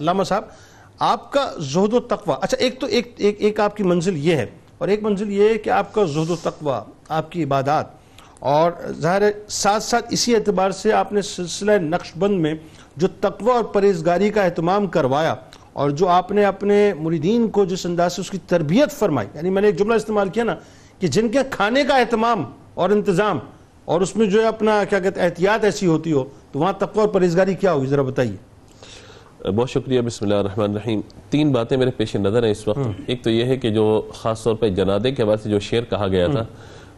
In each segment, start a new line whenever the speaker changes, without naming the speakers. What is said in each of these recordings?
علامہ صاحب، آپ کا زہد و تقوی اچھا ایک تو ایک ایک ایک آپ کی منزل یہ ہے، اور ایک منزل یہ ہے کہ آپ کا زہد و تقوی، آپ کی عبادات، اور ظاہر ہے ساتھ ساتھ اسی اعتبار سے آپ نے سلسلہ نقش بند میں جو تقوی اور پرہیزگاری کا اہتمام کروایا، اور جو آپ نے اپنے مریدین کو جس انداز سے اس کی تربیت فرمائی یعنی میں نے ایک جملہ استعمال کیا نا، کہ جن کے کھانے کا اہتمام اور انتظام، اور اس میں جو ہے اپنا کیا کہتے ہیں، احتیاط ایسی ہوتی ہو، تو وہاں تقوی اور پرہیزگاری کیا ہوگی؟ ذرا بتائیے۔
بہت شکریہ بسم اللہ الرحمن الرحیم۔ تین باتیں میرے پیش نظر ہیں اس وقت۔ ایک تو یہ ہے کہ جو خاص طور پہ جنادے کے حوالے سے جو شعر کہا گیا تھا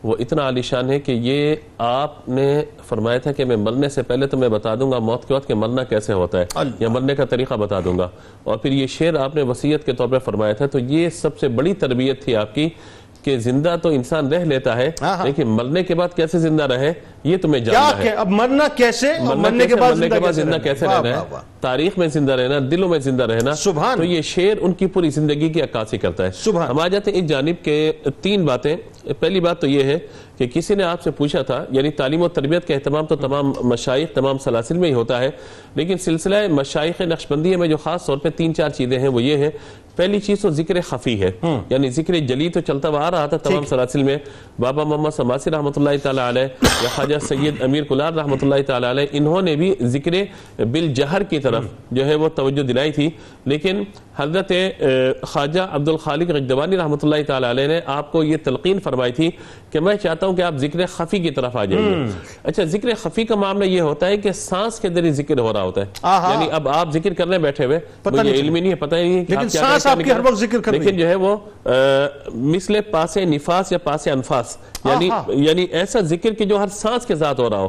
وہ اتنا عالیشان ہے کہ یہ آپ نے فرمایا تھا کہ میں مرنے سے پہلے تو میں بتا دوں گا موت کے وقت کہ مرنا کیسے ہوتا ہے یا مرنے کا طریقہ بتا دوں گا۔ اور پھر یہ شعر آپ نے وصیت کے طور پہ فرمایا تھا تو یہ سب سے بڑی تربیت تھی آپ کی کہ زندہ تو انسان رہ لیتا ہے لیکن مرنے کے بعد کیسے زندہ رہے یہ تمہیں جاننا ہے۔
اب مرنا کیسے مرنے کے بعد
زندہ کیسے رہنا ہے؟ تاریخ میں زندہ رہنا دلوں میں زندہ رہنا
سبحان
تو یہ شعر ان کی پوری زندگی کی عکاسی کرتا ہے۔
سبحان
ہم آ جاتے ہیں ایک جانب کے تین باتیں۔ پہلی بات تو یہ ہے کہ کسی نے آپ سے پوچھا تھا یعنی تعلیم و تربیت کا اہتمام تو تمام مشائق تمام سلاسل میں ہی ہوتا ہے لیکن سلسلہ مشائق نقشبندی میں جو خاص طور پہ تین چار چیزیں ہیں وہ یہ ہے پہلی چیز تو ذکر خفی ہے یعنی ذکر جلی تو چلتا ہوا آ رہا تھا تمام سلاسل میں۔ بابا محمد سماسی رحمۃ اللہ تعالیٰ علیہ یا خواجہ سید امیر کلار رحمۃ اللہ تعالیٰ علیہ انہوں نے بھی ذکر بالجہر کی طرف جو ہے وہ توجہ دلائی تھی لیکن حضرت خواجہ عبد الخالق رجدوانی رحمۃ اللہ تعالیٰ علیہ نے آپ کو یہ تلقین فرمائی تھی کہ میں چاہتا ہوں کہ آپ ذکر خفی کی طرف آ جائیں اچھا ذکر خفی کا معاملہ یہ ہوتا ہے کہ سانس کے ذریعے ذکر ہو رہا ہوتا ہے۔ یعنی اب آپ ذکر کرنے بیٹھے ہوئے مجھے علم ہی نہیں ہے پتہ ہی نہیں
لیکن سانس آپ کی ہر وقت ذکر کر
لیکن جو ہے وہ مثل پاس نفاس یا پاس انفاس۔ یعنی یعنی ایسا ذکر کہ جو ہر سانس کے ذات ہو رہا ہو۔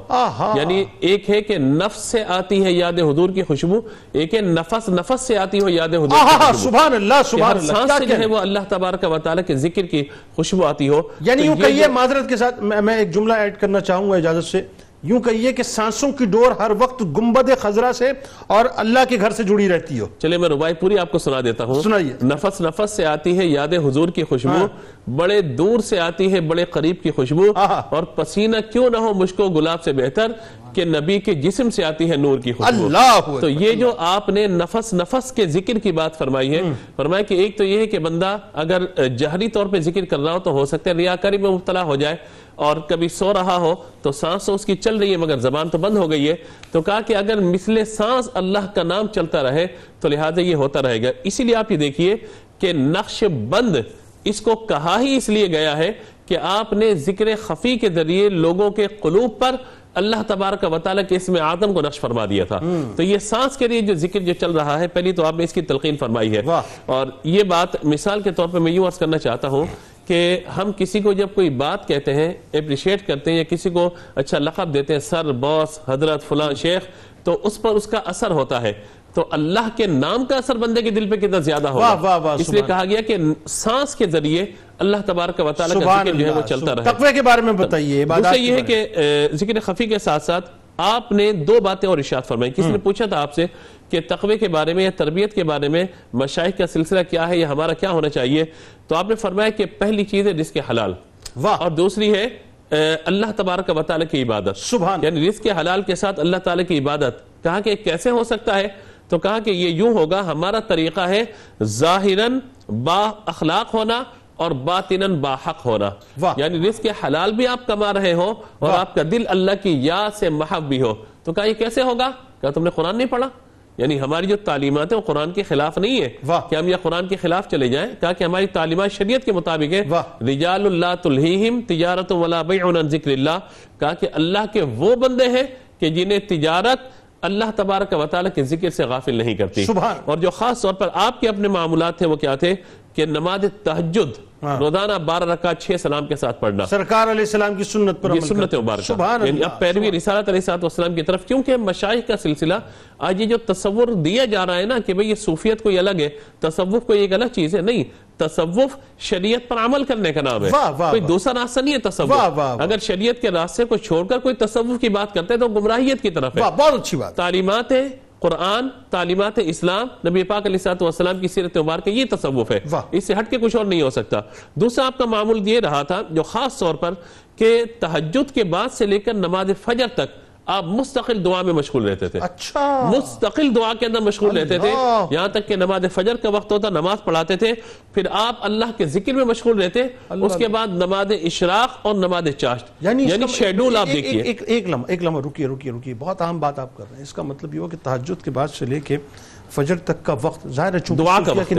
یعنی ایک ہے کہ نفس سے آتی ہے یاد حضور کی خوشبو ایک ہے نفس نفس سے آتی ہو یاد حضور خوشبو
سبحان اللہ سبحان اللہ
سانس سے جو ہے وہ اللہ تبارک و تعالیٰ کے ذکر کی خوشبو آتی ہو۔
یعنی یوں کہیے معذرت کے ساتھ میں ایک جملہ ایڈ کرنا چاہوں گا اجازت سے۔ یوں کہیے کہ سانسوں کی ڈور ہر وقت گنبد خزرہ سے اور اللہ کے گھر سے جڑی رہتی ہو۔
چلے میں ربائی پوری آپ کو سنا دیتا ہوں۔
سنائیے۔
نفس نفس سے آتی ہے یاد حضور کی خوشبو بڑے دور سے آتی ہے بڑے قریب کی خوشبو۔ اور پسینہ کیوں نہ ہو مجھ کو گلاب سے بہتر؟ کہ نبی کے جسم سے آتی ہے نور کی خوشبو۔
اللہ
تو یہ جو آپ نے نفس نفس کے ذکر کی بات فرمائی ہے فرمایا کہ ایک تو یہ ہے کہ بندہ اگر جہری طور پہ ذکر کر رہا ہو تو ہو سکتا ہے ریاکاری میں مبتلا ہو جائے اور کبھی سو رہا ہو تو سانس تو اس کی چل رہی ہے مگر زبان تو بند ہو گئی ہے۔ تو کہا کہ اگر مثل سانس اللہ کا نام چلتا رہے تو لہٰذا یہ ہوتا رہے گا۔ اسی لیے آپ یہ دیکھیے کہ نقش بند اس کو کہا ہی اس لیے گیا ہے کہ آپ نے ذکر خفی کے ذریعے لوگوں کے قلوب پر اللہ تبارک و تعالیٰ کے اسم آدم کو نقش فرما دیا تھا۔ تو یہ سانس کے لیے جو ذکر جو چل رہا ہے پہلی تو آپ نے اس کی تلقین فرمائی ہے۔ اور یہ بات مثال کے طور پر میں یوں عرض کرنا چاہتا ہوں کہ ہم کسی کو جب کوئی بات کہتے ہیں اپریشیٹ کرتے ہیں یا کسی کو اچھا لقب دیتے ہیں سر باس حضرت فلاں شیخ تو اس پر اس کا اثر ہوتا ہے۔ تو اللہ کے نام کا اثر بندے کے دل پہ کتنا زیادہ ہوگا۔ اس لیے کہا گیا کہ سانس کے ذریعے اللہ تبارک و تعالیٰ کا ذکر جو ہے وہ چلتا رہے۔
تقوی کے بارے میں بتائیے
دوسرا یہ ہے کہ ذکر خفی کے ساتھ ساتھ آپ نے دو باتیں اور اشارت فرمائی۔ کسی نے پوچھا تھا آپ سے کہ تقوی کے بارے میں یا تربیت کے بارے میں مشاہد کا سلسلہ کیا ہے یا ہمارا کیا ہونا چاہیے تو آپ نے فرمایا کہ پہلی چیز ہے رزق حلال۔ اور دوسری ہے اللہ تبارک و تعالیٰ کی عبادت۔
سبحان۔
یعنی رزق حلال کے ساتھ اللہ تعالیٰ کی عبادت۔ کہا کہ کیسے ہو سکتا ہے؟ تو کہا کہ یہ یوں ہوگا ہمارا طریقہ ہے ظاہراً با اخلاق ہونا اور باطناً با حق ہونا یعنی رزق حلال بھی آپ کما رہے ہو اور آپ کا دل اللہ کی یاد سے محب بھی ہو۔ تو کہا یہ کیسے ہوگا؟ کہا تم نے قرآن نہیں پڑھا؟ یعنی ہماری جو تعلیمات ہیں وہ قرآن کے خلاف نہیں ہے کہ ہم یہ قرآن کے خلاف چلے جائیں۔ کہا کہ ہماری تعلیمات شریعت کے مطابق ہے رجال اللہ تلہیہم تجارت ولا بیعن ذکر اللہ۔ کہا کہ اللہ کے وہ بندے ہیں کہ جنہیں تجارت اللہ تبارک و تعالیٰ کے ذکر سے غافل نہیں کرتی۔ اور جو خاص طور پر آپ کے اپنے معاملات تھے وہ کیا تھے؟ کہ نماز تہجد روزانہ بارہ رکعت چھ سلام کے ساتھ پڑھنا۔
سرکار علیہ السلام کی سنت پر
یہ سنت مبارکہ۔ یعنی اب پیروی رسالت علیہ السلام کی طرف کیونکہ مشایخ کا سلسلہ آج یہ جو تصور دیا جا رہا ہے نا کہ بھئی یہ صوفیت کوئی الگ ہے تصوف کوئی ایک الگ چیز ہے نہیں۔ تصوف شریعت پر عمل کرنے کا نام ہے۔ کوئی دوسرا راستہ نہیں ہے تصوف۔ اگر شریعت کے راستے کو چھوڑ کر کوئی تصوف کی بات کرتے ہیں تو گمراہیت کی طرف ہے۔
بہت اچھی بات۔
تعلیمات ہیں قرآن تعلیمات اسلام نبی پاک علیہ السلام کی سیرت مبارک یہ تصوف ہے۔ اس سے ہٹ کے کچھ اور نہیں ہو سکتا۔ دوسرا آپ کا معمول یہ رہا تھا جو خاص طور پر کہ تہجد کے بعد سے لے کر نماز فجر تک آپ مستقل دعا میں مشغول رہتے تھے۔
اچھا۔
مستقل دعا کے اندر مشغول رہتے تھے۔ یہاں تک کہ نماز فجر کا وقت ہوتا نماز پڑھاتے تھے۔ پھر آپ اللہ کے ذکر میں مشغول رہتے۔ اس کے بعد نماز اشراق اور نماز چاشت۔
یعنی اس
یعنی شیڈول آپ دیکھیے۔
ایک- لمحہ ایک لمحہ رکیے رکیے رکیے۔ بہت اہم بات آپ کر رہے ہیں۔ اس کا مطلب یہ ہو کہ تہجد کے بعد سے لے کے فجر تک کا وقت ظاہر ہے چونکہ
دعا کا وقت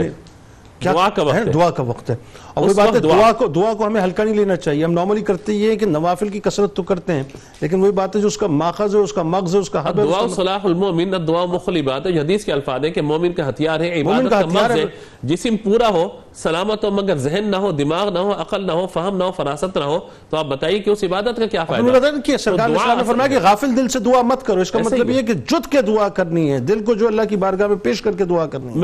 دعا کا وقت ہے۔
دعا کا وقت ہے۔ اور
اس
بات ہے
دعا-
کو دعا کو ہمیں ہلکا نہیں لینا چاہیے۔ ہم نارملی کرتے یہ ہے کہ نوافل کی کثرت تو کرتے ہیں لیکن وہی بات ہے جو اس کا ماخذ ہے اس کا مغز ہے اس کا حب ہے
دعا صلاح المومن دعا مخل عبادت یہ حدیث کے الفاظ ہیں کہ مومن کا ہتھیار ہے عبادت
کا
مغز
ہے۔
ہے۔ جسم پورا ہو سلامت ہو مگر ذہن نہ ہو دماغ نہ ہو عقل نہ ہو فہم نہ ہو فراست نہ ہو۔ تو آپ بتائیے کہ اس عبادت کا کیا فائدہ
بتایا کہ سرکار نے فرمایا کہ غافل دل سے دعا مت کرو۔ اس کا مطلب یہ ہے کہ جت کے دعا کرنی ہے دل کو جو اللہ کی بارگاہ میں پیش کر کے دعا کرنی ہے۔